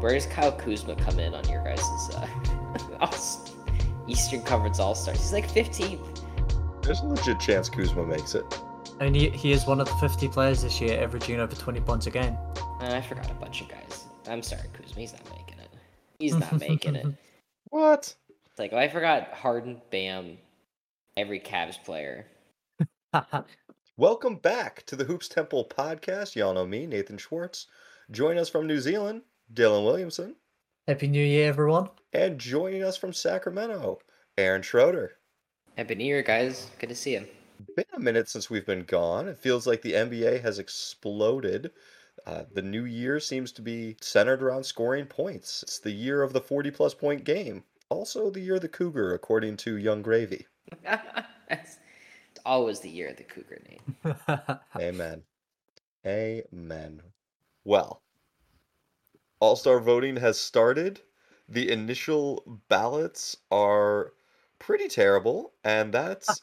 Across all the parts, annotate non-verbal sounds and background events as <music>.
where does Kyle Kuzma come in on your guys' <laughs> uh, Eastern Conference All Stars? He's like 15th. There's a legit chance Kuzma makes it. And he, he is one of the 50 players this year, averaging over 20 points a game. Uh, I forgot a bunch of guys. I'm sorry, Kuzma. He's not making it. He's not <laughs> making it. What? It's like, oh, I forgot Harden, Bam, every Cavs player. <laughs> Welcome back to the Hoops Temple podcast. Y'all know me, Nathan Schwartz. Join us from New Zealand, Dylan Williamson. Happy New Year, everyone. And joining us from Sacramento, Aaron Schroeder. Happy New Year, guys. Good to see you. Been a minute since we've been gone. It feels like the NBA has exploded. Uh, the new year seems to be centered around scoring points. It's the year of the 40 plus point game. Also, the year of the Cougar, according to Yung Gravy. <laughs> it's always the year of the Cougar, Nate. <laughs> <laughs> Amen. Amen. Well, All Star voting has started. The initial ballots are pretty terrible, and that's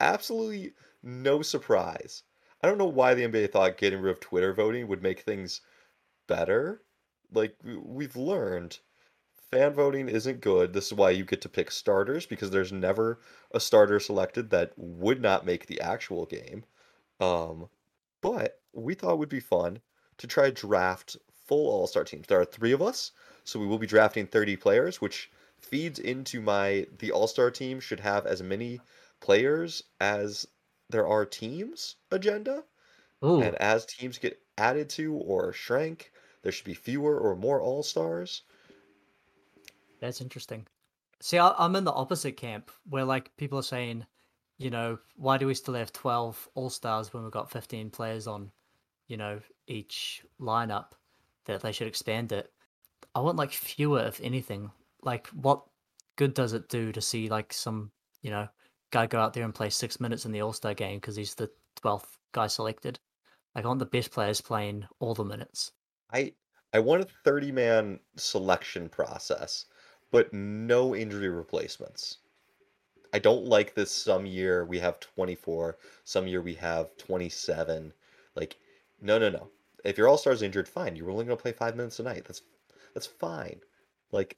absolutely no surprise. I don't know why the NBA thought getting rid of Twitter voting would make things better. Like, we've learned fan voting isn't good. This is why you get to pick starters because there's never a starter selected that would not make the actual game. Um, but we thought it would be fun to try draft full All Star teams. There are three of us, so we will be drafting 30 players, which feeds into my the All Star team should have as many players as there are teams agenda. Ooh, And as teams get added to or shrank, there should be fewer or more All Stars. that's interesting. See, I'm in the opposite camp where like people are saying, you know, why do we still have 12 All Stars when we've got 15 players on, you know, each lineup? That they should expand it. I want like fewer, if anything. Like, what good does it do to see like some, you know, guy go out there and play six minutes in the All Star game because he's the 12th guy selected? Like, I want the best players playing all the minutes. I I want a 30 man selection process, but no injury replacements. I don't like this some year we have 24, some year we have 27. Like, no, no, no. If your all-star's injured, fine. You're only going to play 5 minutes a night. That's that's fine. Like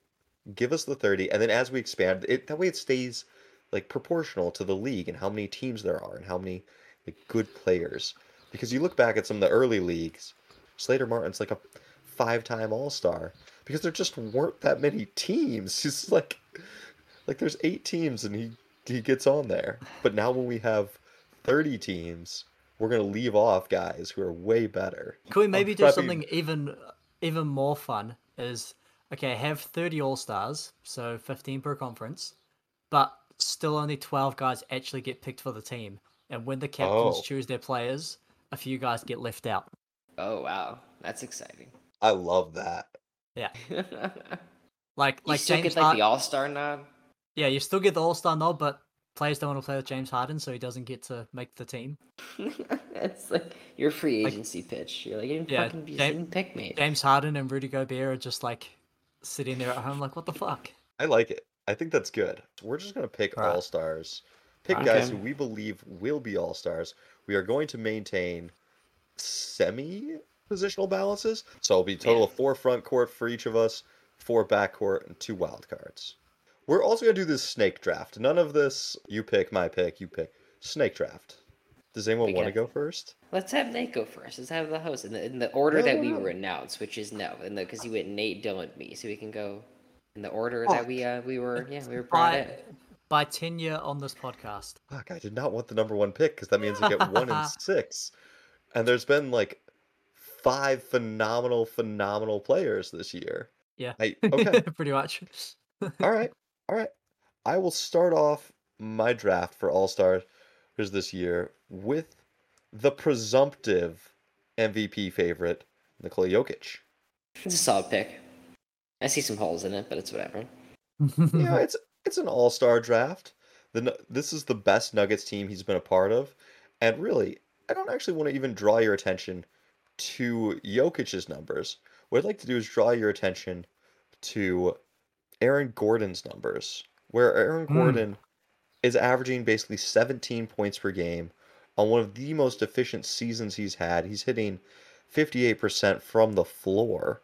give us the 30 and then as we expand it that way it stays like proportional to the league and how many teams there are and how many like good players. Because you look back at some of the early leagues, Slater Martin's like a five-time All-Star because there just weren't that many teams. <laughs> He's like like there's 8 teams and he he gets on there. But now when we have 30 teams, we're going to leave off guys who are way better. Could we maybe do prepping- something even even more fun? Is okay, have thirty All Stars, so fifteen per conference, but still only twelve guys actually get picked for the team. And when the captains Oh. choose their players, a few guys get left out. Oh, wow. That's exciting. I love that. Yeah, <laughs> you like like still James get like Hard- the All Star nod? Yeah, you still get the All Star nod, but players don't want to play with James Harden, so he doesn't get to make the team. <laughs> it's like your free Like- agency pitch. You're like, you didn't Yeah, fucking you Jam- pick me. James Harden and Rudy Gobert are just like sitting there at home, like, what the fuck? I like it. I think that's good. We're just gonna pick Alright. all stars. Pick guys who we believe will be all stars. We are going to maintain semi positional balances. So it'll be a total of four front court for each of us, four back court, and two wild cards. We're also gonna do this snake draft. None of this you pick, my pick, you pick. Snake draft. Does anyone We want to go first? Let's have Nate go first. Let's have the host in the, in the order No, that no, we no. were announced, which is no, and because you went Nate, Dylan, me, so we can go in the order that we uh we were yeah we were brought in. By, by tenure on this podcast. Fuck, I did not want the number one pick because that means I get <laughs> one and six. And there's been like five phenomenal, phenomenal players this year. Yeah. I, okay. <laughs> Pretty much. all right. All right. I will start off my draft for All Stars this year with the presumptive MVP favorite, Nikola Jokic. It's a solid pick. I see some holes in it, but it's whatever. <laughs> you know, it's it's an all-star draft. The this is the best Nuggets team he's been a part of, and really, I don't actually want to even draw your attention to Jokic's numbers. What I'd like to do is draw your attention to Aaron Gordon's numbers, where Aaron Hmm. Gordon is averaging basically 17 points per game on one of the most efficient seasons he's had. He's hitting 58% from the floor.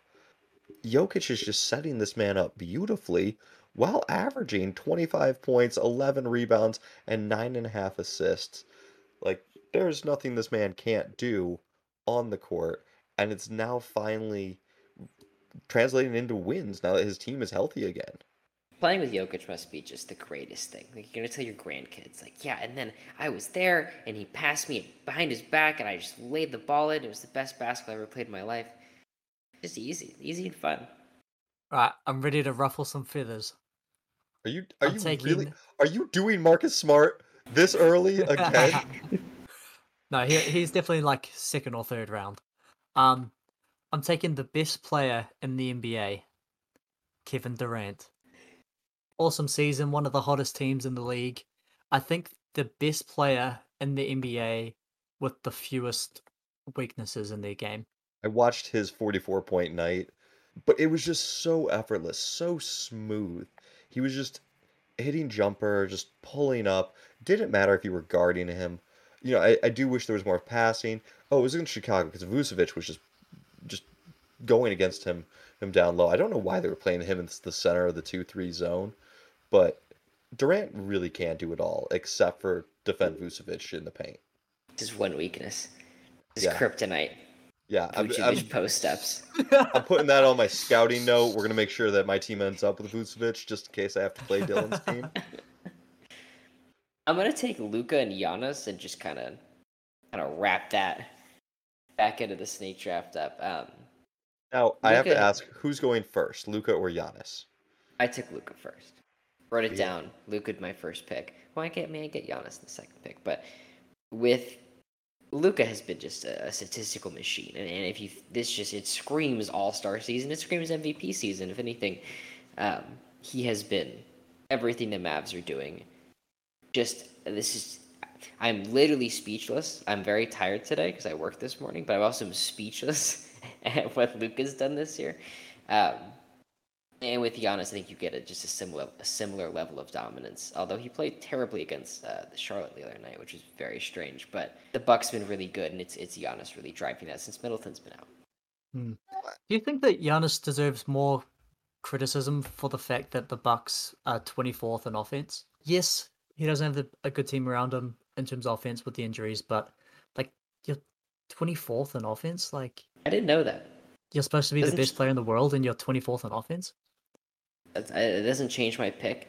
Jokic is just setting this man up beautifully while averaging 25 points, 11 rebounds, and nine and a half assists. Like, there's nothing this man can't do on the court, and it's now finally translating into wins now that his team is healthy again. Playing with Jokic must be just the greatest thing. Like you're gonna tell your grandkids, like, yeah, and then I was there and he passed me behind his back and I just laid the ball in. It was the best basketball I ever played in my life. Just easy, easy and fun. Right, I'm ready to ruffle some feathers. Are you are I'm you taking. really are you doing Marcus Smart this early <laughs> again? no, he, he's definitely like second or third round. Um, I'm taking the best player in the NBA, Kevin Durant. Awesome season, one of the hottest teams in the league. I think the best player in the NBA with the fewest weaknesses in their game. I watched his 44 point night, but it was just so effortless, so smooth. He was just hitting jumper, just pulling up. Didn't matter if you were guarding him. You know, I, I do wish there was more passing. Oh, it was in Chicago because Vucevic was just just going against him him down low. I don't know why they were playing him in the center of the two three zone, but Durant really can't do it all except for defend Vucevic in the paint. Just one weakness. His Yeah. kryptonite. Yeah, I'm, Vucevic I'm, post ups. <laughs> I'm putting that on my scouting note. We're gonna make sure that my team ends up with Vucevic just in case I have to play Dylan's team. <laughs> I'm gonna take Luka and Giannis and just kind of, kind of wrap that back into the snake draft up. Um, Now I have to Luka- ask who's going first, Luka or Giannis? I took Luka first. Wrote it Yeah. down. Luka my first pick. Well, I get may I get Giannis in the second pick, but with Luka has been just a, a statistical machine, and, and if you this just it screams All Star season, it screams MVP season. If anything, um, he has been everything the Mavs are doing. Just this is. I'm literally speechless. I'm very tired today because I worked this morning, but I'm also speechless at <laughs> <laughs> what Luka's done this year. Um, and with Giannis, I think you get a, just a similar a similar level of dominance. Although he played terribly against uh, the Charlotte the other night, which is very strange. But the Bucks been really good, and it's it's Giannis really driving that since Middleton's been out. Do you think that Giannis deserves more criticism for the fact that the Bucks are 24th in offense? Yes, he doesn't have the, a good team around him in terms of offense with the injuries, but like you're 24th in offense. Like I didn't know that. you're supposed to be the Doesn't best ch- player in the world, and you're 24th on offense. It doesn't change my pick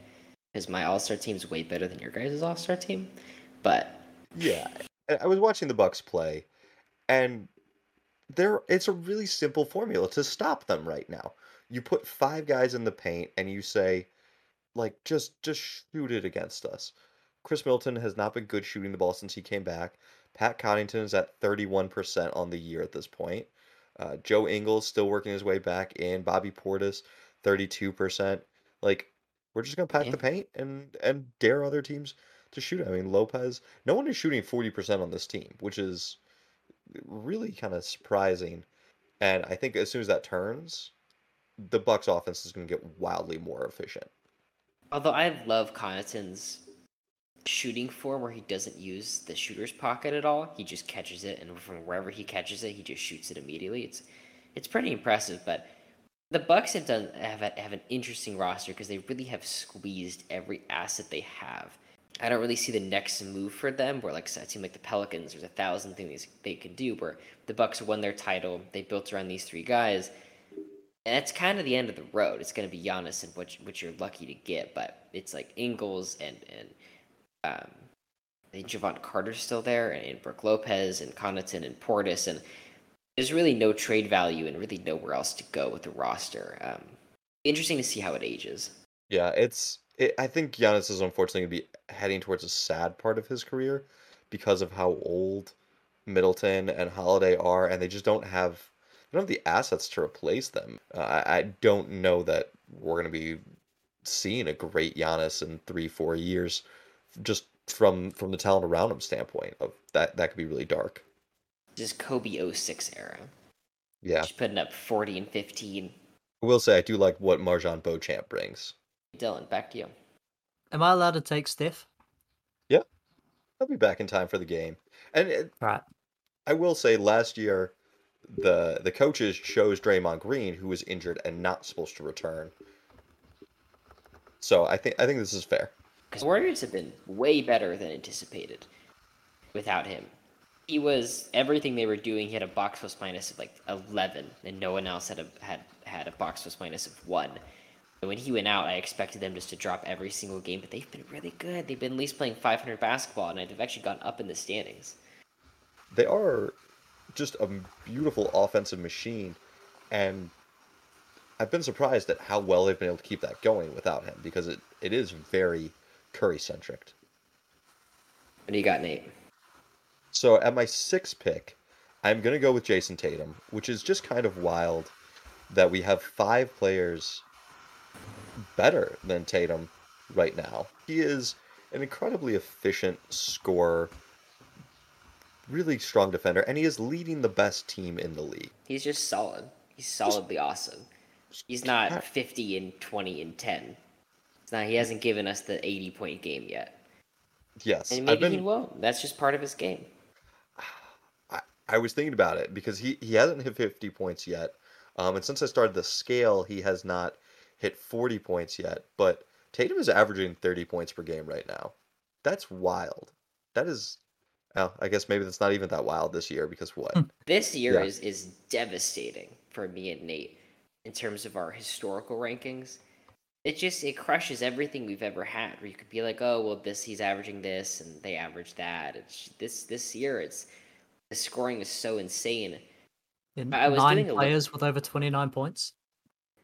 because my All Star team's way better than your guys' All Star team. But Yeah, I I was watching the Bucks play, and there it's a really simple formula to stop them right now. You put five guys in the paint, and you say, like, just just shoot it against us. Khris Middleton has not been good shooting the ball since he came back. Pat Connaughton is at 31% on the year at this point. Uh, Joe Ingles still working his way back in. Bobby Portis, 32%. Like, we're just gonna pack Yeah. the paint and and dare other teams to shoot. I mean, Lopez, no one is shooting 40% on this team, which is really kind of surprising. And I think as soon as that turns, the Bucks offense is going to get wildly more efficient. although I love Connaughton's shooting form where he doesn't use the shooter's pocket at all, he just catches it, and from wherever he catches it, he just shoots it immediately. It's it's pretty impressive. But the Bucks have done have a, have an interesting roster because they really have squeezed every asset they have. I don't really see the next move for them. Where like a team like the Pelicans, there's a thousand things they can do. Where the Bucks won their title, they built around these three guys, and that's kind of the end of the road. It's going to be Giannis and which which you're lucky to get, but it's like Ingles and and um, I think Jevon Carter's still there, and, Brook Lopez and Connaughton and Portis, and there's really no trade value and really nowhere else to go with the roster. Um, interesting to see how it ages. Yeah, it's. It, I think Giannis is unfortunately going to be heading towards a sad part of his career because of how old Middleton and Holiday are, and they just don't have they don't have the assets to replace them. Uh, I, I don't know that we're going to be seeing a great Giannis in three, four years, just from from the talent around him standpoint. Of that, that could be really dark. Just Kobe 06 era. Yeah, Just putting up 40 and 15. I will say I do like what MarJon Beauchamp brings. Dylan, back to you. Am I allowed to take Steph? I'll be back in time for the game, and it, Right. I will say last year the the coaches chose Draymond Green, who was injured and not supposed to return. So I think I think this is fair. Because Warriors have been way better than anticipated without him. He was everything they were doing. He had a box plus minus of like eleven, and no one else had a had had a box plus minus of one. And when he went out, I expected them just to drop every single game, but they've been really good. They've been at least playing 500 basketball, and they've actually gone up in the standings. They are just a beautiful offensive machine, and I've been surprised at how well they've been able to keep that going without him because it, it is very Curry centric. What do you got, Nate? So at my sixth pick, I'm gonna go with Jayson Tatum, which is just kind of wild that we have five players better than Tatum right now. He is an incredibly efficient scorer, really strong defender, and he is leading the best team in the league. He's just solid. He's solidly awesome. He's not 50 and 20 and 10. It's not. He hasn't given us the 80 point game yet, Yes, and I've maybe he won't. That's just part of his game. I, I was thinking about it because he, he hasn't hit 50 points yet. Um, and since I started the scale, he has not hit 40 points yet. But Tatum is averaging 30 points per game right now. That's wild. That is, well, I guess maybe that's not even that wild this year because what? This year Yeah. is is devastating for me and Nate in terms of our historical rankings. It just it crushes everything we've ever had. Where you could be like, oh well, this he's averaging this and they average that. It's this this year. It's the scoring is so insane, In I was nine doing a look- players with over 29 points.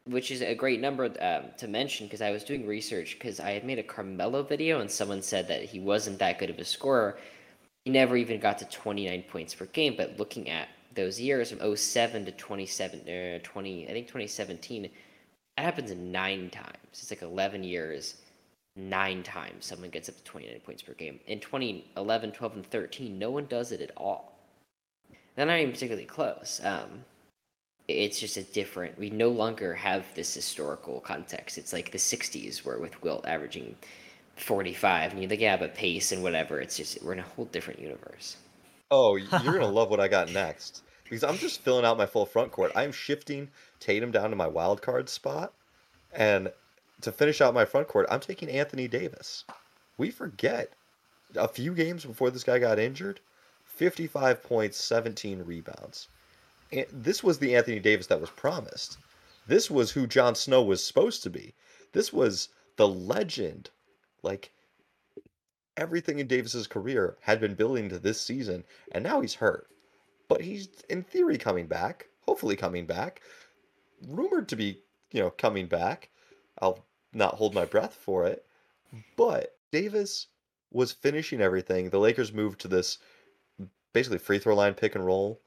which is a great number um, to mention because I was doing research because I had made a Carmelo video and someone said that he wasn't that good of a scorer. He never even got to 29 points per game. But looking at those years from 07 to 27, uh, 20, I think 2017, that happens nine times. It's like 11 years, nine times someone gets up to 29 points per game. In 2011, 12, and 13, no one does it at all. They're not even particularly close. Um, it's just a different. We no longer have this historical context. It's like the '60s, where with Wilt averaging 45, and you're like, yeah, but pace and whatever. It's just we're in a whole different universe. Oh, you're going <laughs> to love what I got next. Because I'm just filling out my full front court. I'm shifting Tatum down to my wild card spot. And to finish out my front court, I'm taking Anthony Davis. We forget a few games before this guy got injured 55 points, 17 rebounds. And this was the Anthony Davis that was promised. This was who Jon Snow was supposed to be. This was the legend. Like, everything in Davis's career had been building to this season, and now he's hurt. But he's in theory coming back, hopefully coming back, rumored to be, you know, coming back. I'll not hold my breath for it. But Davis was finishing everything. The Lakers moved to this basically free throw line pick and roll,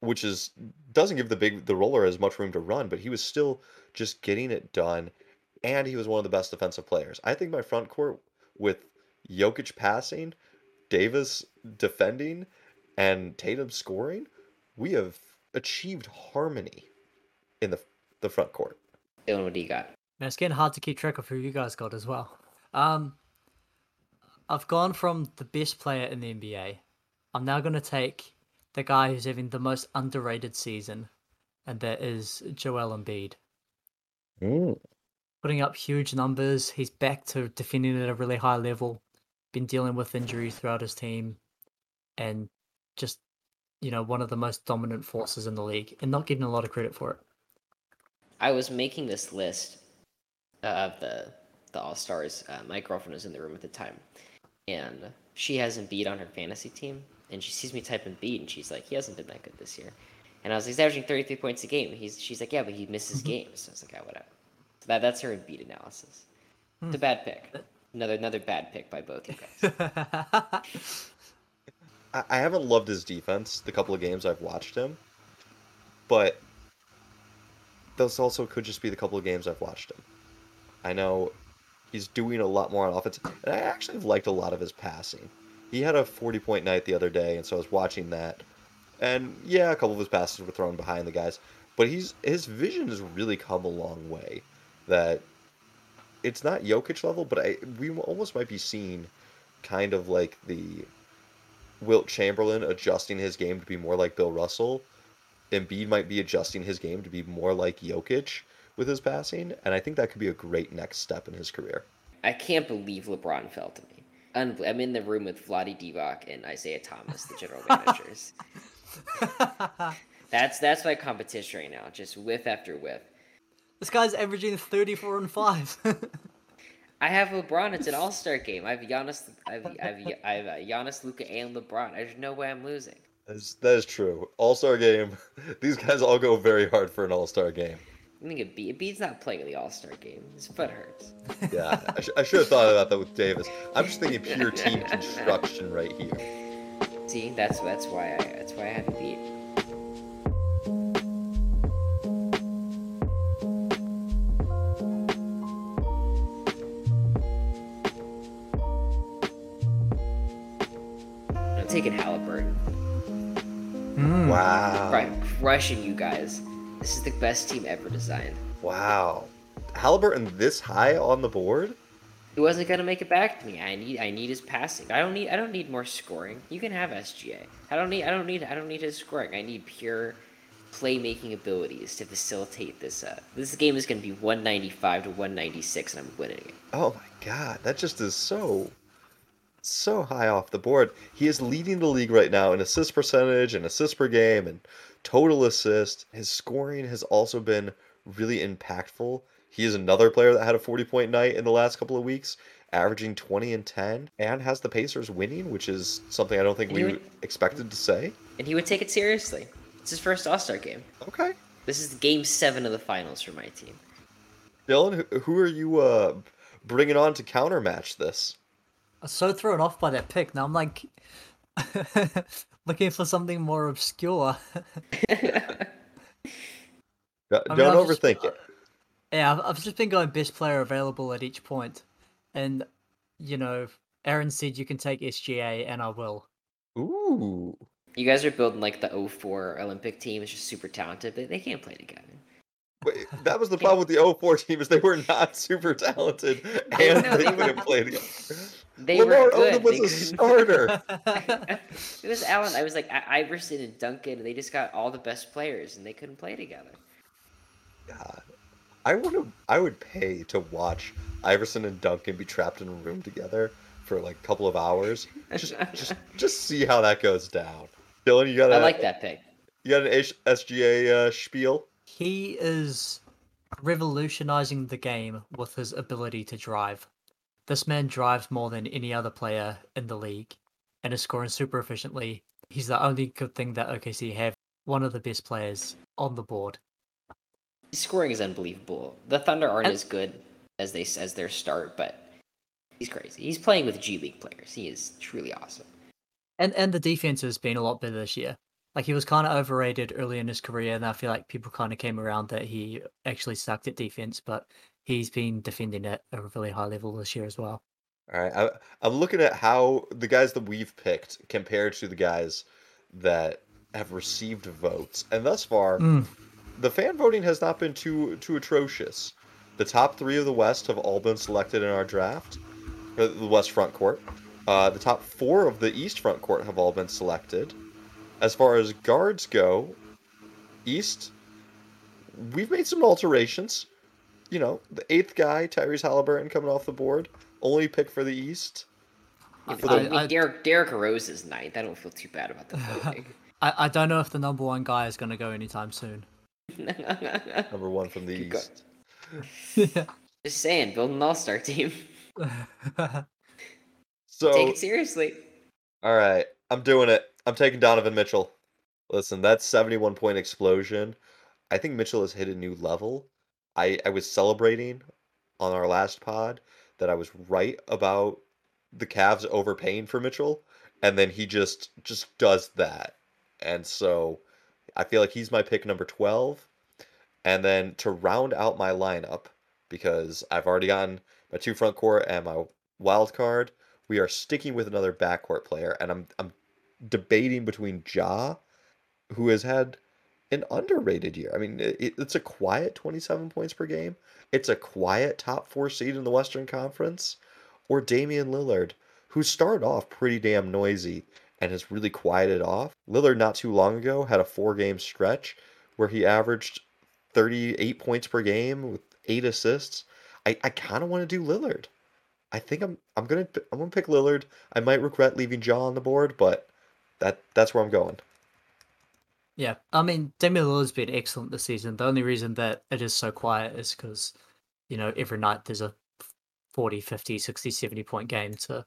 which is doesn't give the big the roller as much room to run, but he was still just getting it done. And he was one of the best defensive players. I think my front court with Jokic passing, Davis defending, and Tatum scoring, we have achieved harmony in the the front court. Dylan, what do you got? Man, it's getting hard to keep track of who you guys got as well. Um, I've gone from the best player in the NBA. I'm now going to take the guy who's having the most underrated season, and that is Joel Embiid. Putting up huge numbers. He's back to defending at a really high level. Been dealing with injuries throughout his team, and just you know one of the most dominant forces in the league, and not getting a lot of credit for it. I was making this list uh, of the the All Stars. Uh, my girlfriend was in the room at the time, and she has Embiid on her fantasy team, and she sees me type Embiid, and she's like, "He hasn't been that good this year." And I was like, "He's averaging 33 points a game." He's she's like, "Yeah, but he misses games." So I was like, "Ah, whatever." So that that's her Embiid analysis. It's a bad pick. Another another bad pick by both you guys. <laughs> I, I haven't loved his defense the couple of games I've watched him, but those also could just be the couple of games I've watched him. I know he's doing a lot more on offense, and I actually liked a lot of his passing. He had a 40 point night the other day, and so I was watching that. And yeah, a couple of his passes were thrown behind the guys, but he's his vision has really come a long way. That it's not Jokic level, but I we almost might be seeing kind of like the Wilt Chamberlain adjusting his game to be more like Bill Russell, Embiid might be adjusting his game to be more like Jokic with his passing, and I think that could be a great next step in his career. I can't believe LeBron fell to me. I'm in the room with Vlade Divac and Isiah Thomas, the general managers. <laughs> that's that's my competition right now, just whiff after whiff. this guy's averaging 34 and 5. I have LeBron. It's an <laughs> All Star game. I have Giannis. I have, I have, I have uh, Giannis, Luka, and LeBron. There's no way I'm losing. That is, that is true. All Star game. <laughs> These guys all go very hard for an All Star game. I think Embiid, Embiid's not playing the All Star game. His foot hurts. Yeah, I, sh- I should have thought about that with Davis. I'm just thinking pure <laughs> team construction right here. See, that's that's why I that's why I have Embiid. I'm taking Halliburton. Mm. Wow. Right, crushing you guys. This is the best team ever designed. Wow. Halliburton this high on the board? He wasn't gonna make it back to me. I need I need his passing. I don't need I don't need more scoring. You can have SGA. I don't need I don't need I don't need his scoring. I need pure playmaking abilities to facilitate this. Uh, this game is gonna be 195 to 196, and I'm winning it. Oh my god, that just is so so high off the board. He is leading the league right now in assist percentage and assists per game and total assist. His scoring has also been really impactful. He is another player that had a 40 point night in the last couple of weeks, averaging 20 and 10, and has the Pacers winning, which is something I don't think And we would- expected to say. And he would take it seriously. It's his first All Star game. Okay. This is game seven of the finals for my team. Dylan, who, who are you uh, bringing on to countermatch this? I'm so thrown off by that pick. Now I'm like <laughs> looking for something more obscure. <laughs> Don't I mean, I've just- overthink it. Uh, yeah, I've, I've just been going best player available at each point, and you know, Aaron said you can take SGA, and I will. Ooh. You guys are building like the 04 Olympic team. It's just super talented, but they can't play together. Wait, that was the <laughs> problem with the 04 team is they were not super talented and they they couldn't play together. They Lamar were good. Odom was They a starter. <laughs> it was Allen. I was like I- Iverson and Duncan. and They just got all the best players, and they couldn't play together. God, I would have. I would pay to watch Iverson and Duncan be trapped in a room together for like a couple of hours. Just, just, <laughs> just see how that goes down. Dylan, you got a, I like that pick. you got an H- SGA uh, spiel. he is revolutionizing the game with his ability to drive. This man drives more than any other player in the league and is scoring super efficiently. He's the only good thing that OKC have. One of the best players on the board. His scoring is unbelievable. The Thunder aren't And- as good as they as their start, but he's crazy. He's playing with G League players. He is truly awesome. And and the defense has been a lot better this year. Like he was kind of overrated early in his career, and I feel like people kind of came around that he actually sucked at defense, but he's been defending at a really high level this year as well. All right, I, I'm looking at how the guys that we've picked compared to the guys that have received votes, and thus far, Mm. the fan voting has not been too too atrocious. The top three of the West have all been selected in our draft, uh, the West front court. Uh, the top four of the East front court have all been selected. As far as guards go, East, we've made some alterations. You know, the eighth guy, Tyrese Halliburton, coming off the board, only pick for the East. I, For I the- mean, Derrick Derrick Rose is ninth. I don't feel too bad about the <laughs> voting. I, I don't know if the number one guy is going to go anytime soon. <laughs> Number one from the Keep go- <laughs> East. Just saying, build an All Star team. So Take it seriously. All right, I'm doing it. I'm taking Donovan Mitchell. Listen, that 71 point explosion. I think Mitchell has hit a new level. I I was celebrating on our last pod that I was right about the Cavs overpaying for Mitchell, and then he just just does that. And so I feel like he's my pick number 12. And then to round out my lineup, because I've already gotten my two front court and my wild card, we are sticking with another backcourt player, and I'm I'm debating between Ja, who has had an underrated year. I mean, it, it's a quiet 27 points per game. It's a quiet top four seed in the Western Conference, or Damian Lillard, who started off pretty damn noisy and has really quieted off. Lillard not too long ago had a four game stretch where he averaged 38 points per game with eight assists. I, I kind of want to do Lillard. I think I'm I'm gonna I'm gonna pick Lillard. I might regret leaving Ja on the board, but that that's where I'm going. Yeah, I mean, Damian Lillard's been excellent this season. The only reason that it is so quiet is because, you know, every night there's a 40, 50, 60, 70 point game to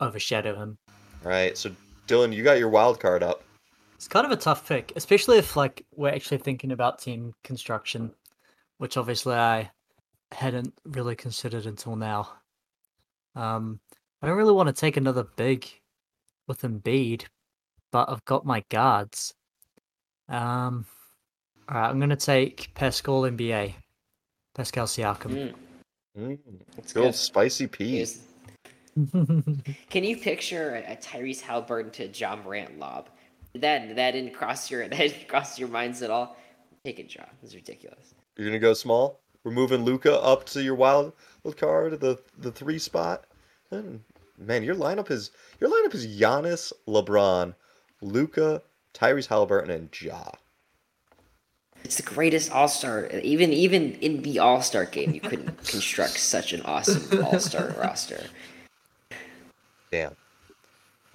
overshadow him. All right, so Dylan, you got your wild card up. It's kind of a tough pick, especially if like we're actually thinking about team construction, which obviously I hadn't really considered until now. Um, I don't really want to take another big with Embiid, but I've got my guards. Um, all right, I'm gonna take Pascal NBA, Pascal Siakam. Mm, Mm, it's good old good. spicy pea. Is- <laughs> Can you picture a, a Tyrese Halliburton to Ja Morant lob? Did that that didn't cross your <laughs> that didn't cross your minds at all? Take it, John. It's ridiculous. You're gonna go small. We're moving Luka up to your wild card, the the three spot. Hmm, Man, your lineup is your lineup is Giannis, LeBron, Luka, Tyrese Halliburton, and Ja. It's the greatest All Star. Even even in the All Star game, you couldn't <laughs> construct such an awesome All Star <laughs> roster. Damn,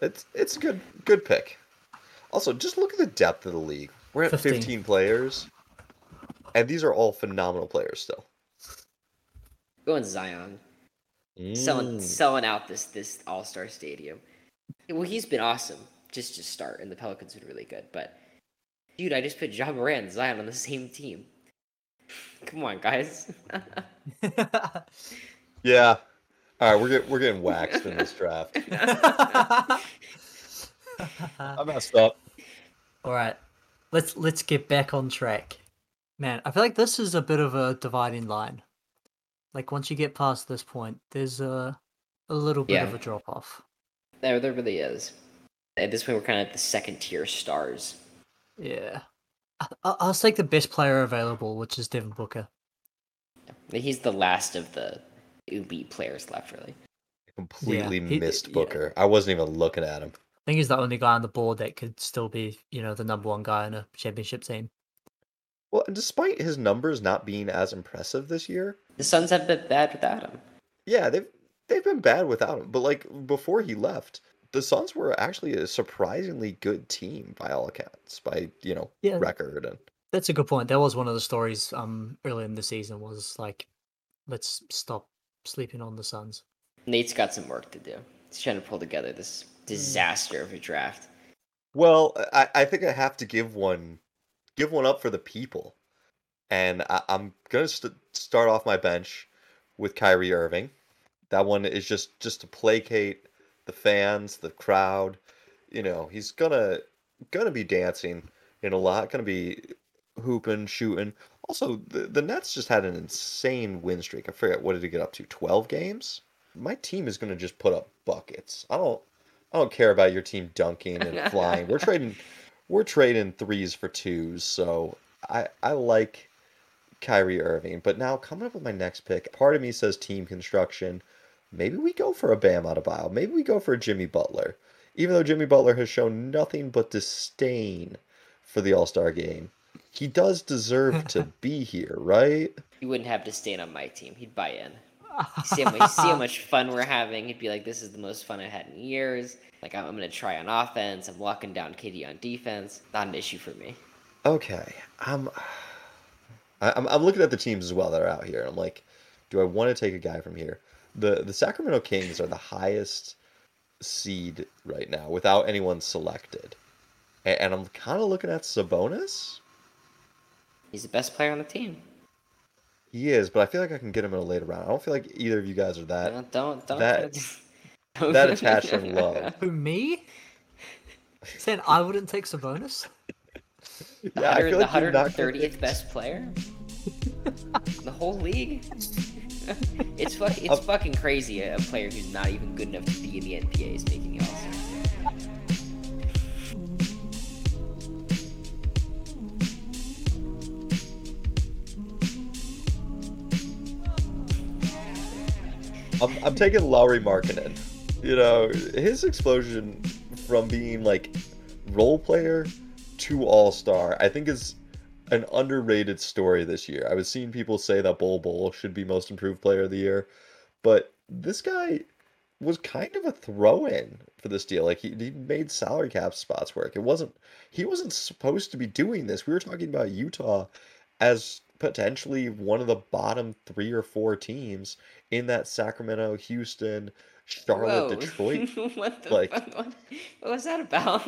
it's it's a good good pick. Also, just look at the depth of the league. We're at 15. 15 players, and these are all phenomenal players still. Going Zion, selling Mm. selling out this this All Star stadium. Well, he's been awesome just to start, and the Pelicans been really good. But dude, I just put Ja Morant and Zion on the same team. Come on, guys. <laughs> Yeah. All right, we're get, we're getting waxed in this draft. <laughs> I messed up. All right, let's let's get back on track. Man, I feel like this is a bit of a dividing line. Like once you get past this point, there's a a little bit of a drop off. there, there really is. At this point, we're kind of at the second tier stars. Yeah, I, I- I'll take the best player available, which is Devin Booker. He's the last of the elite players left, really. Completely he- missed yeah. Booker. I wasn't even looking at him. I think he's the only guy on the board that could still be, you know, the number one guy in a championship team. Well, and despite his numbers not being as impressive this year, The Suns have been bad without him. yeah, they've they've been bad without him. But like before he left, the Suns were actually a surprisingly good team by all accounts, by you know Yeah. record and That's a good point. That was one of the stories um early in the season was like, let's stop sleeping on the Suns. Nate's got some work to do. He's trying to pull together this disaster of a draft. Well, I, I think I have to give one give one up for the people, and I, I'm gonna st- start off my bench with Kyrie Irving. That one is just just to placate the fans, the crowd. You know, he's gonna gonna be dancing in a lot, gonna be hooping, shooting. Also, the the Nets just had an insane win streak. I forget what did it get up to? Twelve games. My team is gonna just put up buckets. I don't I don't care about your team dunking and flying. We're <laughs> trading we're trading threes for twos, so I I like Kyrie Irving. But now coming up with my next pick, part of me says team construction. Maybe we go for a Bam Adebayo. Maybe we go for a Jimmy Butler. Even though Jimmy Butler has shown nothing but disdain for the All-Star game, he does deserve to <laughs> be here, right? He wouldn't have to stay on my team. He'd buy in. See how, much, see how much fun we're having. He'd be like, "This is the most fun I've had in years." Like I'm, I'm gonna try on offense. I'm locking down KD on defense. Not an issue for me. Okay, I'm, I- I'm I'm looking at the teams as well that are out here. and I'm like, do I want to take a guy from here? The the Sacramento Kings are the highest seed right now without anyone selected, and, and I'm kind of looking at Sabonis. He's the best player on the team. He is, but I feel like I can get him in a later round. I don't feel like either of you guys are that. Don't don't don't. that- <laughs> don't- that attached in love. <laughs> Who me? Saying I wouldn't take Sabonis? The Yeah, I feel like you're not 130th best player. <laughs> the whole league. <laughs> it's fuck, it's fucking crazy. A, a player who's not even good enough to be in the NBA is making the All-Star. I'm, I'm taking Lauri Markkanen. You know, his explosion from being like role player to all star, I think is an underrated story this year. I was seeing people say that Bol Bol should be most improved player of the year, but this guy was kind of a throw-in for this deal. Like he, he made salary cap spots work. It wasn't he wasn't supposed to be doing this. We were talking about Utah as potentially one of the bottom three or four teams in that Sacramento, Houston, Charlotte, Whoa. Detroit. <laughs> what the like- fuck? What, what was that about?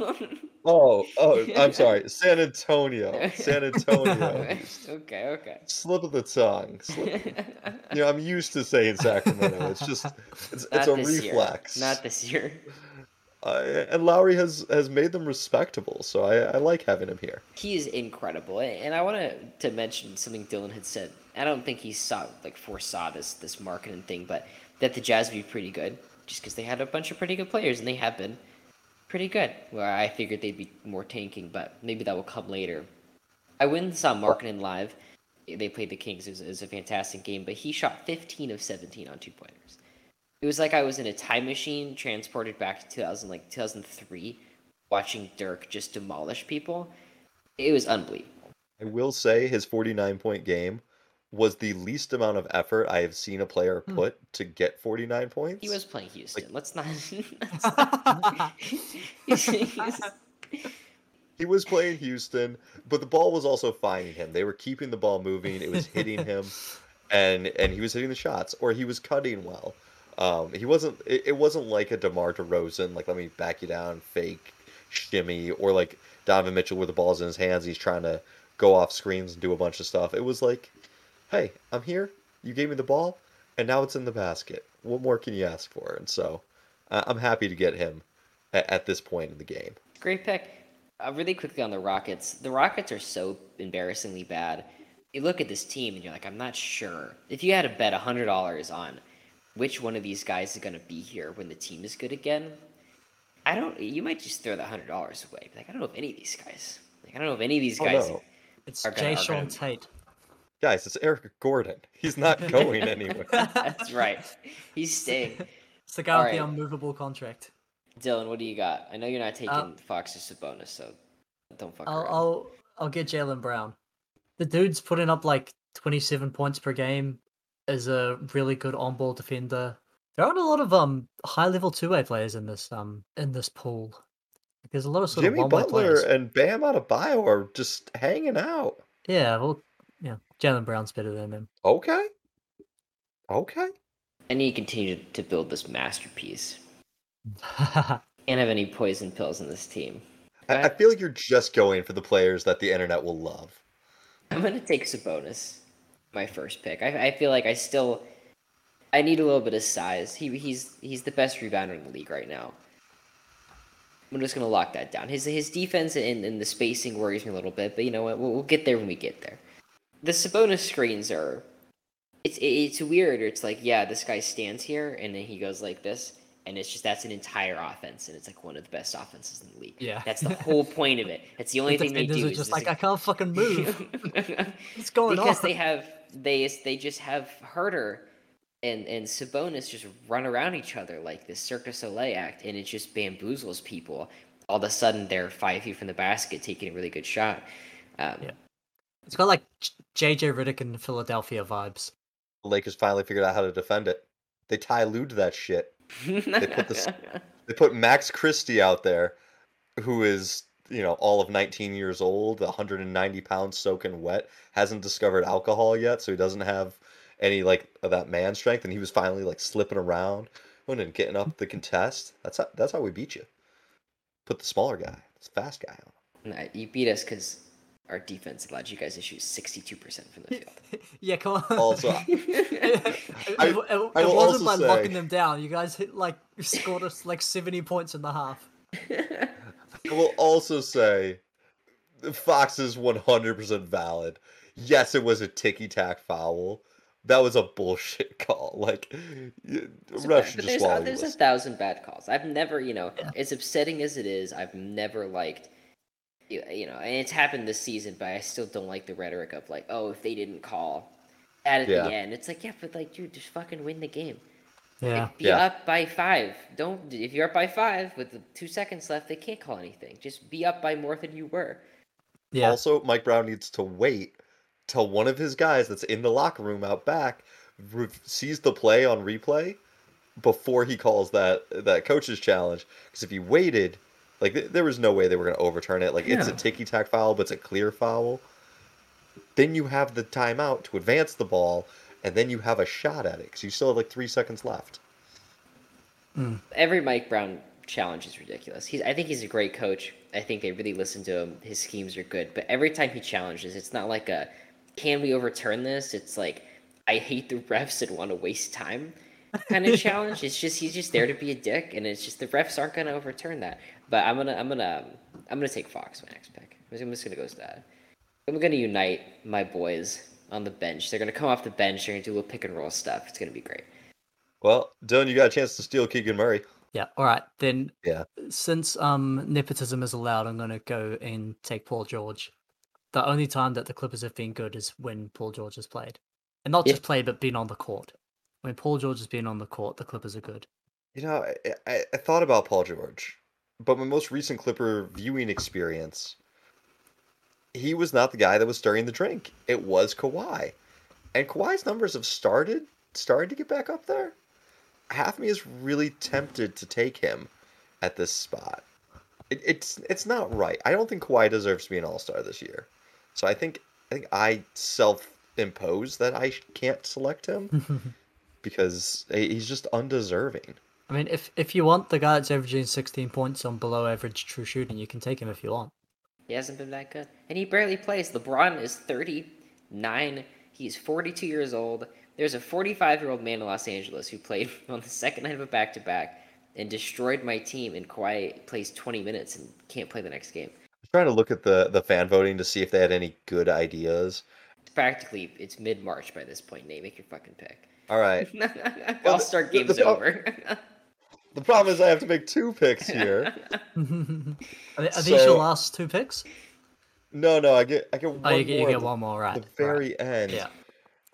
Oh, oh, I'm <laughs> sorry, San Antonio, <laughs> San Antonio. okay, okay. Slip of the tongue. Slip. You know, I'm used to saying Sacramento. It's just it's, it's a reflex. Year. Not this year. Uh, and Lauri has has made them respectable, so I, I like having him here. He is incredible, and I wanted to mention something Dylan had said. I don't think he saw like foresaw this this Markkanen thing, but that the Jazz would be pretty good just because they had a bunch of pretty good players, and they have been pretty good. Where I figured they'd be more tanking, but maybe that will come later. I went and saw Markkanen live. They played the Kings. It was, it was a fantastic game, but he shot 15 of 17 on two pointers. It was like I was in a time machine transported back to 2000, like 2003, watching Dirk just demolish people. It was unbelievable. I will say his 49 point game was the least amount of effort I have seen a player Hmm. put to get 49 points. He was playing Houston. Let's not. <laughs> let's not- He's- he's- He was playing Houston, but the ball was also finding him. They were keeping the ball moving. It was hitting him, <laughs> and and he was hitting the shots, or he was cutting well. Um, he wasn't. It, it wasn't like a DeMar DeRozan, like let me back you down, fake shimmy, or like Donovan Mitchell, with the ball's in his hands, he's trying to go off screens and do a bunch of stuff. It was like, hey, I'm here. You gave me the ball, and now it's in the basket. What more can you ask for? And so, uh, I'm happy to get him at, at this point in the game. Great pick. Uh, really quickly on the Rockets. The Rockets are so embarrassingly bad. You look at this team and you're like, I'm not sure. If you had to bet hundred dollars on which one of these guys is going to be here when the team is good again, I don't. You might just throw that hundred dollars away. Like I don't know if any of these guys. Like I don't know if any of these Oh, guys. no. it's gonna- Jay are Sean gonna- Tate. Guys, it's Eric Gordon. He's not <laughs> going anywhere. <laughs> That's right. He's staying. It's the guy with the unmovable contract. Dylan, what do you got? I know you're not taking Uh, Fox or Sabonis, so don't fuck I'll around. I'll I'll get Jaylen Brown. The dude's putting up like 27 points per game. Is a really good on-ball defender. There aren't a lot of um high-level two-way players in this um in this pool. There's a lot of sort Jimmy of one-way Butler players. and Bam Adebayo are just hanging out. Yeah, well, yeah, Jaylen Brown's better than him. Okay. Okay. I need to continue to build this masterpiece. <laughs> Can't have any poison pills in this team. I, I feel like you're just going for the players that the internet will love. I'm gonna take Sabonis, my first pick. I, I feel like I still, I need a little bit of size. He he's he's the best rebounder in the league right now. I'm just gonna lock that down. His his defense and, and the spacing worries me a little bit, but you know what? We'll, we'll get there when we get there. The Sabonis screens are, it's it's weird. It's like yeah, this guy stands here and then he goes like this, and it's just that's an entire offense, and it's like one of the best offenses in the league. Yeah. that's the whole <laughs> point of it. It's the only thing they do. are is just like I can't fucking move. <laughs> What's going because on? they have they they just have Huerter and and Sabonis just run around each other like this Circus Soleil act, and it just bamboozles people. All of a sudden, they're five feet from the basket, taking a really good shot. Um, Yeah. It's got like JJ Redick and Philadelphia vibes. The Lakers finally figured out how to defend it. They Ty Lued that shit. they put this- <laughs> They put Max Christie out there, who is, you know, all of 19 years old, 190 pounds soaking wet, hasn't discovered alcohol yet, so he doesn't have any, like, of that man strength, and he was finally, like, slipping around and getting up the contest. That's how, that's how we beat you. Put the smaller guy, the fast guy on. Nah, you beat us because our defense allowed you guys to shoot sixty-two percent from the field. <laughs> yeah, come on. Also, it, <laughs> I- it, it, I it wasn't also by locking them down. You guys hit like scored us like 70 points in the half. <laughs> I will also say Fox is 100% valid. Yes, it was a ticky tack foul. That was a bullshit <laughs> call. Like, So, ref should just there's, swallow uh, there's a thousand bad calls. I've never, you know, Yeah. as upsetting as it is, I've never liked, you you know, and it's happened this season, but I still don't like the rhetoric of like, oh, if they didn't call at Yeah. the end, it's like, yeah, but like, dude, just fucking win the game. Yeah. Be Yeah. up by five. Don't if you're up by five with two seconds left, they can't call anything. Just be up by more than you were. Yeah. Also, Mike Brown needs to wait till one of his guys that's in the locker room out back re- sees the play on replay before he calls that that coach's challenge. Because if he waited, like th- there was no way they were going to overturn it. Like it's a ticky tack foul, but it's a clear foul. Then you have the timeout to advance the ball, and then you have a shot at it because you still have like three seconds left. Hmm. Every Mike Brown challenge is ridiculous. He's I think he's a great coach. I think they really listen to him. His schemes are good, but every time he challenges, it's not like a can we overturn this? It's like I hate the refs and want to waste time kind of <laughs> challenge. It's just he's just there to be a dick, and it's just the refs aren't gonna overturn that. But I'm gonna I'm gonna I'm gonna take Fox my next pick. I'm just gonna go with that. I'm gonna unite my boys on the bench. They're gonna come off the bench. They're gonna do a little pick and roll stuff. It's gonna be great. Well, Dylan, you got a chance to steal Keegan Murray. Yeah. All right. Then Yeah. since um nepotism is allowed, I'm gonna go and take Paul George. The only time that the Clippers have been good is when Paul George has played. And not Yeah. just played, but been on the court. When Paul George has been on the court, the Clippers are good. You know, I, I, I thought about Paul George, but my most recent Clipper viewing experience, he was not the guy that was stirring the drink. It was Kawhi. And Kawhi's numbers have started started to get back up there. Half me is really tempted to take him at this spot. It, it's it's not right. I don't think Kawhi deserves to be an All Star this year. So I think I think I self impose that I can't select him <laughs> because he's just undeserving. I mean, if if you want the guy that's averaging 16 points on below average true shooting, you can take him if you want. He hasn't been that good. And he barely plays. LeBron is 39. He's 42 years old. There's a 45 year old man in Los Angeles who played <laughs> on the second night of a back to back and destroyed my team, and Kawhi plays 20 minutes and can't play the next game. I'm trying to look at the the fan voting to see if they had any good ideas. Practically, it's mid March by this point, Nate. Make your fucking pick. All right. <laughs> All Star the- the game's over. <laughs> The problem is I have to make two picks <laughs> here. <laughs> are, th- are these your last two picks? No, no, I get I get one Oh, you, get- you get the- one more, right? the right. very end. Yeah.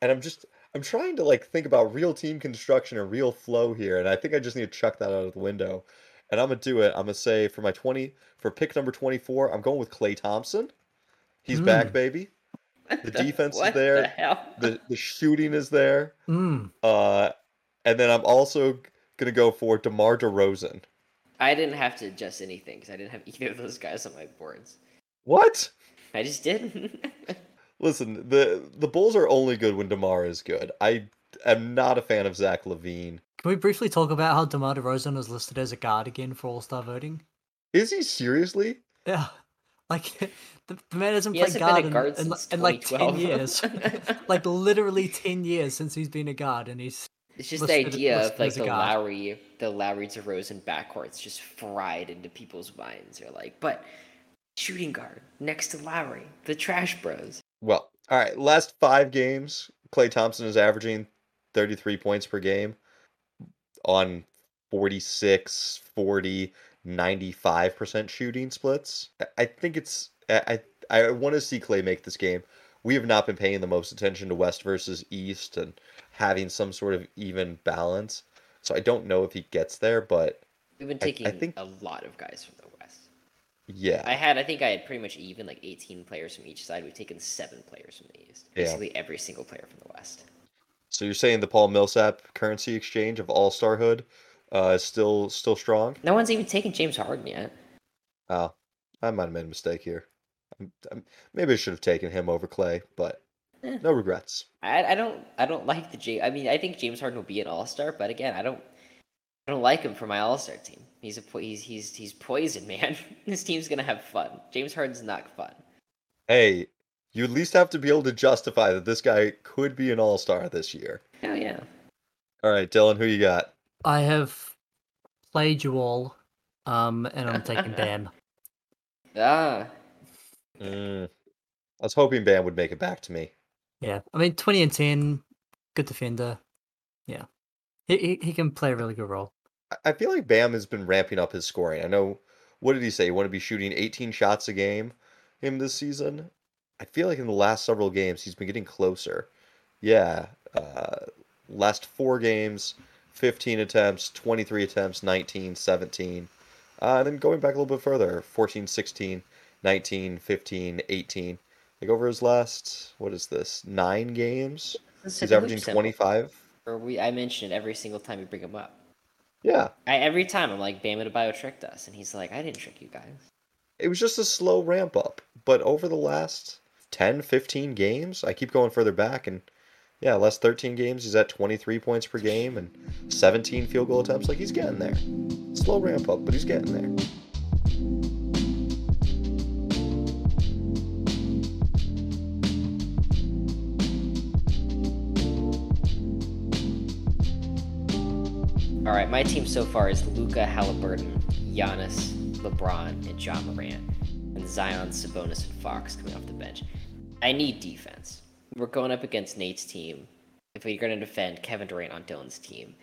And I'm just I'm trying to like think about real team construction and real flow here, and I think I just need to chuck that out of the window. And I'm gonna do it. I'm gonna say for my 20 for pick number 24, I'm going with Klay Thompson. He's back, Mm. baby. The <laughs> defense is there. The hell? The the shooting is there. Mm. Uh, and then I'm also gonna go for DeMar DeRozan. I didn't have to adjust anything because I didn't have <laughs> either of those guys on my boards. What? I just didn't. <laughs> Listen, the the Bulls are only good when DeMar is good. I am not a fan of Zach LaVine. Can we briefly talk about how DeMar DeRozan was listed as a guard again for All Star voting? Is he seriously? Yeah, <laughs> like the, the man hasn't He played hasn't guard, been a guard in, in, since in like ten years, like literally ten years since he's been a guard, and he's It's just listed- the idea listed of like as a the guard. Lowry, the Lowry DeRozan backcourt's just fried into people's minds. They're like, but shooting guard next to Lowry, the Trash Bros. Well, all right. Last five games, Klay Thompson is averaging 33 points per game on 46, 40, 95% shooting splits. I- I think it's I I, I want to see Klay make this game. We have not been paying the most attention to West versus East and having some sort of even balance. So I don't know if he gets there, but We've been I- I think- a lot of guys from the West. yeah. I had, I think I had pretty much even like 18 players from each side. We've taken seven players from the East. Yeah. Basically every single player from the West. So you're saying the Paul Millsap currency exchange of All Starhood uh, is still still strong? No one's even taken James Harden yet. Oh, I might have made a mistake here. I'm, I'm, maybe I should have taken him over Klay, but Eh. no regrets. I, I don't I don't like the J. I mean I think James Harden will be an All Star, but again I don't I don't like him for my All Star team. He's a po- he's he's he's poison, <laughs> man. this team's gonna have fun. James Harden's not fun. Hey, you at least have to be able to justify that this guy could be an All Star this year. Hell yeah. All right, Dylan, who you got? I have played you all, um, and I'm taking <laughs> Bam. Ah, Mm, I was hoping Bam would make it back to me. Yeah, I mean, twenty and ten, good defender. Yeah, he he, he can play a really good role. I- feel like Bam has been ramping up his scoring. I know, what did he say? He want to be shooting 18 shots a game him this season. I feel like in the last several games he's been getting closer. Yeah, uh, last four games, 15 attempts, 23 attempts, 19, 17. Uh, and then going back a little bit further, 14, 16, 19, 15, 18. Like over his last, what is this, nine games? He's averaging 25. Or we, I mention it every single time we bring him up. Yeah, I, every time I'm like, Bam Adebayo tricked us, and he's like, I didn't trick you guys. it was just a slow ramp up. But over the last 10, 15 games, I keep going further back. And yeah, last 13 games, he's at 23 points per game and 17 field goal attempts. Like he's getting there. Slow ramp up, but he's getting there. My team so far is Luka Halliburton, Giannis, LeBron, and Ja Morant, and Zion, Sabonis, and Fox coming off the bench. I need defense. We're going up against Nate's team. If we're going to defend Kevin Durant on Dylan's team,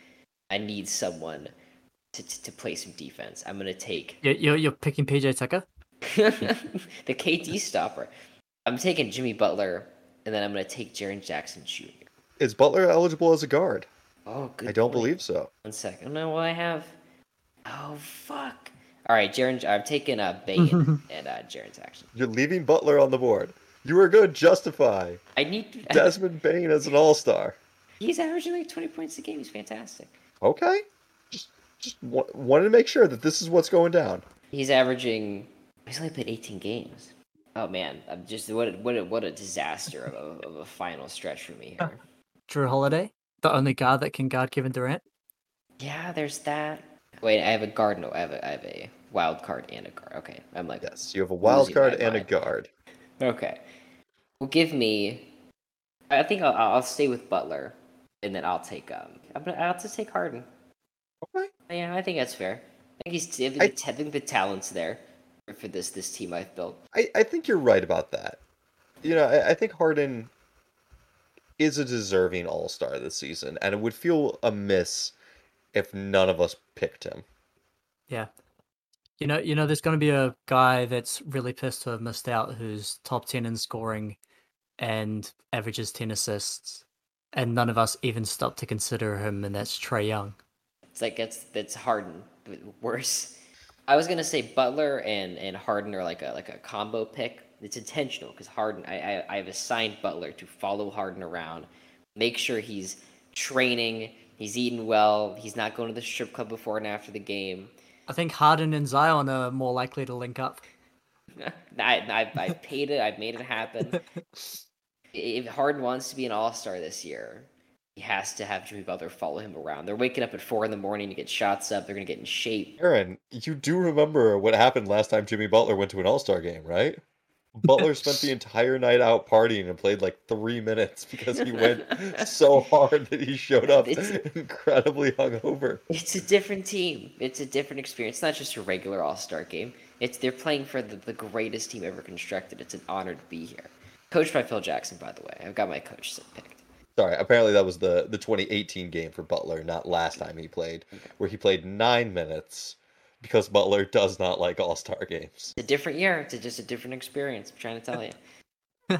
I need someone to, to, to play some defense. I'm going to take You're, you're, you're picking PJ Tucker? <laughs> the KD stopper. I'm taking Jimmy Butler, and then I'm going to take Jaren Jackson Jr. Is Butler eligible as a guard? Oh, good. I don't point. believe so. One second. No, well, I have. Oh fuck! All right, Jaren. I'm taking uh, Bacon <laughs> and uh, Jaren Jackson. You're leaving Butler on the board. You were good. Justify I need. <laughs> Desmond Bane as an All Star. He's averaging like 20 points a game. He's fantastic. Okay. Just, just wa- wanted to make sure that this is what's going down. He's averaging. He's only played 18 games. Oh man, I'm just what a, what a, what a disaster of a, of a final stretch for me here. Jrue Holiday? The only guard that can guard Kevin Durant? Yeah, there's that. Wait, I have a guard. No, I have a, I have a wild card and a guard. Okay, I'm like Yes, you have a wild card my and a guard. Okay. Well, give me. I think I'll, I'll stay with Butler, and then I'll take um. I'm gonna, I'll just take Harden. Okay. Yeah, I think that's fair. I think he's. I think, I- the, I think the talent's there for- for this this team I've built. I, I think you're right about that. You know, I, I think Harden is a deserving All Star this season, and it would feel amiss if none of us picked him. Yeah. You know, you know, there's going to be a guy that's really pissed to have missed out who's top 10 in scoring and averages 10 assists. And none of us even stopped to consider him, and that's Trae Young. It's like it's that's Harden but worse. I was gonna say Butler and and Harden are like a like a combo pick. It's intentional because Harden. I, I I've assigned Butler to follow Harden around, make sure he's training, he's eating well, he's not going to the strip club before and after the game. I think Harden and Zion are more likely to link up. <laughs> I, I I paid it. I've made it happen. <laughs> if Harden wants to be an All Star this year, he has to have Jimmy Butler follow him around. They're waking up at four in the morning to get shots up. They're gonna get in shape. Aaron, you do remember what happened last time Jimmy Butler went to an All Star game, right? Butler <laughs> spent the entire night out partying and played like three minutes because he went <laughs> so hard that he showed up It's- incredibly hungover. It's a different team. It's a different experience. It's not just a regular All Star game. It's they're playing for the, the greatest team ever constructed. It's an honor to be here. Coached by Phil Jackson, by the way. I've got my coach picked. Sorry, apparently that was the the 2018 game for Butler, not last time he played, where he played nine minutes because Butler does not like All Star games. It's a different year. It's just a different experience. I'm trying to tell you. <laughs>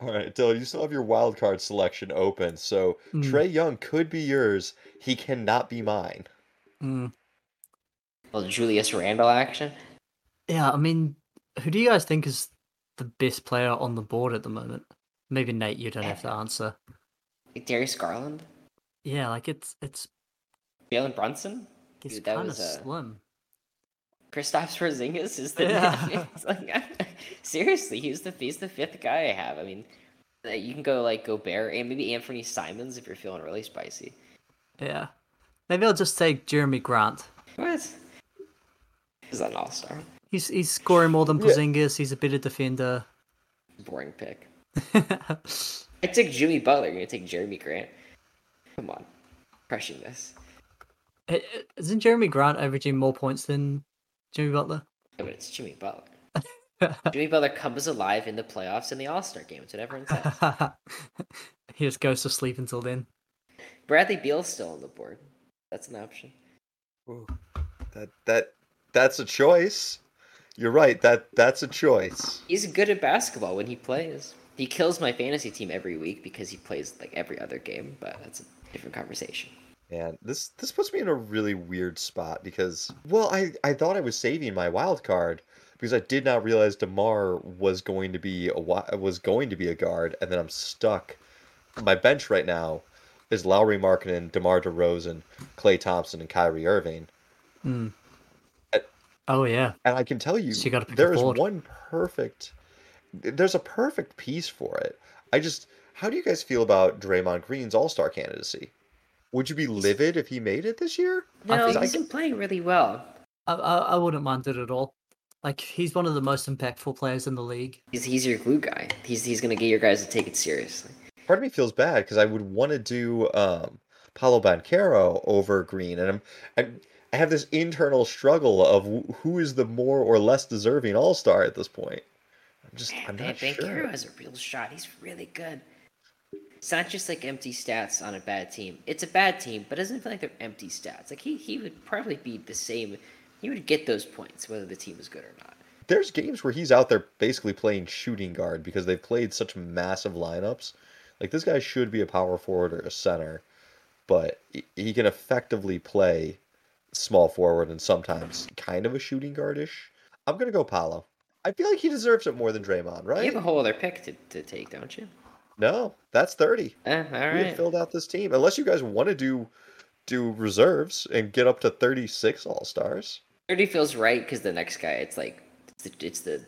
All right, Dylan, you still have your wild card selection open, so Mm. Trae Young could be yours. He cannot be mine. Mm. Well, Julius Randle action. Yeah, I mean, who do you guys think is the best player on the board at the moment? Maybe Nate, you don't have to answer. Like Darius Garland, Yeah, like it's it's Jalen Brunson, it's kind of was a- slim. Kristaps Porzingis is the <laughs> Yeah. <laughs> like, seriously. He's the he's the fifth guy I have. I mean, you can go like Gobert and maybe Anfernee Simons if you're feeling really spicy. Yeah, maybe I'll just take Jerami Grant. What? He's an all star. He's he's scoring more than Yeah. Porzingis. He's a better defender. Boring pick. <laughs> I took Jimmy Butler. You're gonna take Jerami Grant. Come on, crushing this. Isn't Jerami Grant averaging more points than Jimmy Butler? Yeah, but it's Jimmy Butler. <laughs> Jimmy Butler comes alive in the playoffs and the All Star game. It's what everyone says. he just goes to sleep until then. Bradley Beal's still on the board. That's an option. That that that's a choice. You're right. That that's a choice. He's good at basketball when he plays. He kills my fantasy team every week because he plays like every other game, but that's a different conversation. And this this puts me in a really weird spot because well, I I thought I was saving my wild card because I did not realize DeMar was going to be a was going to be a guard, and then I'm stuck. My bench right now is Lauri Markkanen, DeMar DeRozan, Klay Thompson, and Kyrie Irving. Hmm. Uh, Oh yeah. And I can tell you, So you gotta pick a there is one perfect. There's a perfect piece for it. I just, how do you guys feel about Draymond Green's All Star candidacy? Would you be livid if he made it this year? No, think- he's been playing really well. I, I I wouldn't mind it at all. Like he's one of the most impactful players in the league. He's he's your glue guy. He's he's gonna get your guys to take it seriously. Part of me feels bad because I would want to do um, Paolo Banchero over Green, and I'm, I'm I have this internal struggle of who is the more or less deserving All Star at this point. I'm just, I'm not Van sure. Banchero has a real shot. He's really good. It's not just like empty stats on a bad team. It's a bad team, but it doesn't feel like they're empty stats. Like he, he would probably be the same. He would get those points whether the team was good or not. There's games where he's out there basically playing shooting guard because they've played such massive lineups. Like this guy should be a power forward or a center, but he- he can effectively play small forward and sometimes kind of a shooting guardish. I'm gonna go Paolo. I feel like he deserves it more than Draymond, right? You have a whole other pick to, to take, don't you? No, that's 30. Eh, all We have right. filled out this team. Unless you guys want to do do reserves and get up to 36 all stars. Thirty feels right because the next guy, it's like it's the, it's the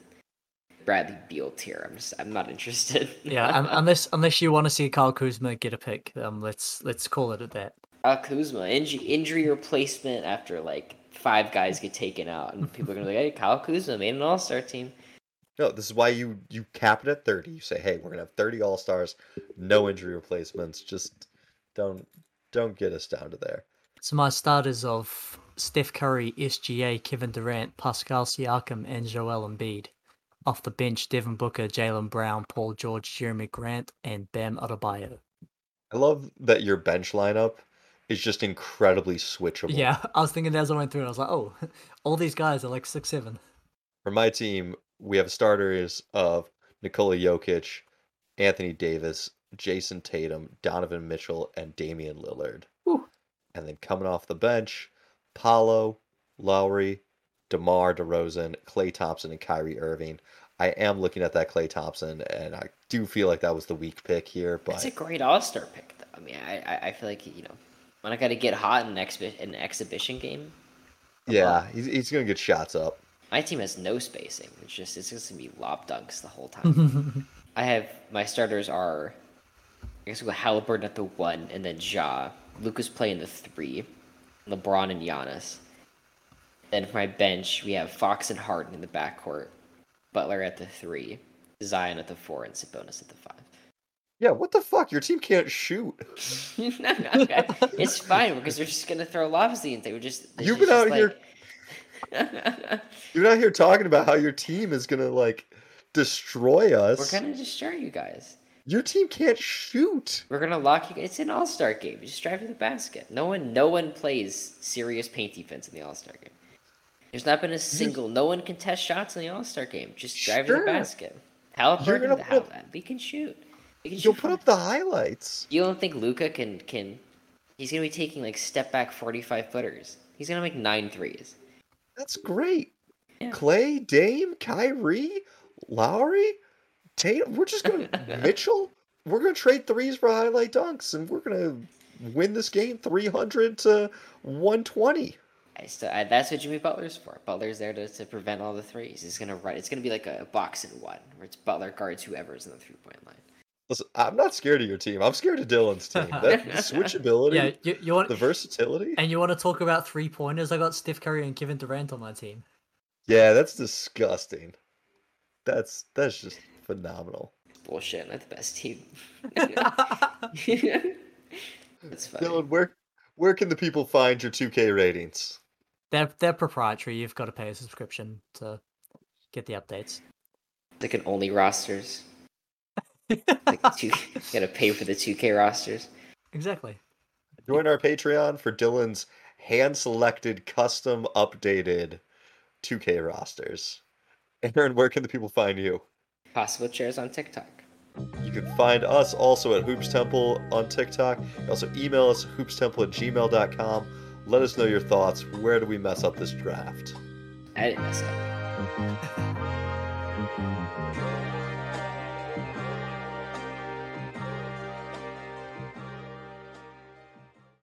Bradley Beal tier. I'm just I'm not interested. <laughs> Yeah, un- unless unless you want to see Kyle Kuzma get a pick, um, let's let's call it at that. Al Kuzma injury injury replacement after like five guys get taken out, and people are gonna be like, "Hey, Kyle Kuzma made an All Star team." No, this is why you you cap it at 30. You say, "Hey, we're going to have 30 all-stars, no injury replacements. Just don't don't get us down to there." So my starters of Steph Curry, SGA, Kevin Durant, Pascal Siakam, and Joel Embiid. Off the bench, Devin Booker, Jaylen Brown, Paul George, Jerami Grant, and Bam Adebayo. I love that your bench lineup is just incredibly switchable. Yeah, <laughs> I was thinking as I went through it, I was like, oh, <laughs> all these guys are like six seven. For my team, we have starters of Nikola Jokic, Anthony Davis, Jayson Tatum, Donovan Mitchell, and Damian Lillard. Whew. And then coming off the bench, Paolo, Lauri, DeMar DeRozan, Klay Thompson, and Kyrie Irving. I am looking at that Klay Thompson, and I do feel like that was the weak pick here, But It's a great All Star pick, though. I mean, I, I I feel like you know when I got to get hot in an exhi- an exhibition game, yeah, he's, he's going to get shots up. My team has no spacing. It's just it's just gonna be lob dunks the whole time. <laughs> I have my starters are I guess we'll go Halliburton at the one, and then Ja. Luka's playing the three, LeBron and Giannis. Then for my bench, we have Fox and Harden in the backcourt, Butler at the three, Zion at the four, and Sabonis at the five. Yeah, what the fuck? Your team can't shoot. <laughs> no, no, okay. it's fine because they're just gonna throw lobs the entire. We're just You've been just out here- like- <laughs> You're not here talking about how your team is going to, like, destroy us. We're gonna destroy you guys. Your team can't shoot. We're gonna lock you. It's an All Star game. You just drive to the basket. No one, no one plays serious paint defense in the All Star game. There's not been a single. No one can test shots in the All Star game. Just drive to the basket. Halliburton, gonna how put- we can shoot. We can You'll shoot put up the highlights. You don't think Luka can can? He's gonna be taking like step back forty five footers. He's gonna make nine threes. That's great. Yeah. Klay, Dame, Kyrie, Lauri, Tatum. We're just gonna <laughs> Mitchell. We're gonna trade threes for highlight dunks, and we're gonna win this game three hundred to one twenty. I still, I, that's what Jimmy Butler's for. Butler's there to, to prevent all the threes. He's gonna run. It's gonna be like a box and one, where it's Butler guards whoever's in the three point line. Listen, I'm not scared of your team. I'm scared of Dylan's team. <laughs> That switchability, Yeah, you, you want the versatility. and you want to talk about three pointers? I got Steph Curry and Kevin Durant on my team. Yeah, that's disgusting. That's that's just phenomenal. Bullshit. Not the best team. <laughs> <laughs> That's funny. Dylan, where where can the people find your 2K ratings? they're they're proprietary. You've got to pay a subscription to get the updates. They can only rosters. Like <laughs> two, gotta pay for the two K rosters. Exactly. Join our Patreon for Dylan's hand selected, custom updated 2K rosters. Aaron, where can the people find you? Possible chairs on TikTok. You can find us also at Hoops Temple on TikTok. Also email us hoopstemple at gmail.com. Let us know your thoughts. Where do we mess up this draft? I didn't mess up. <laughs>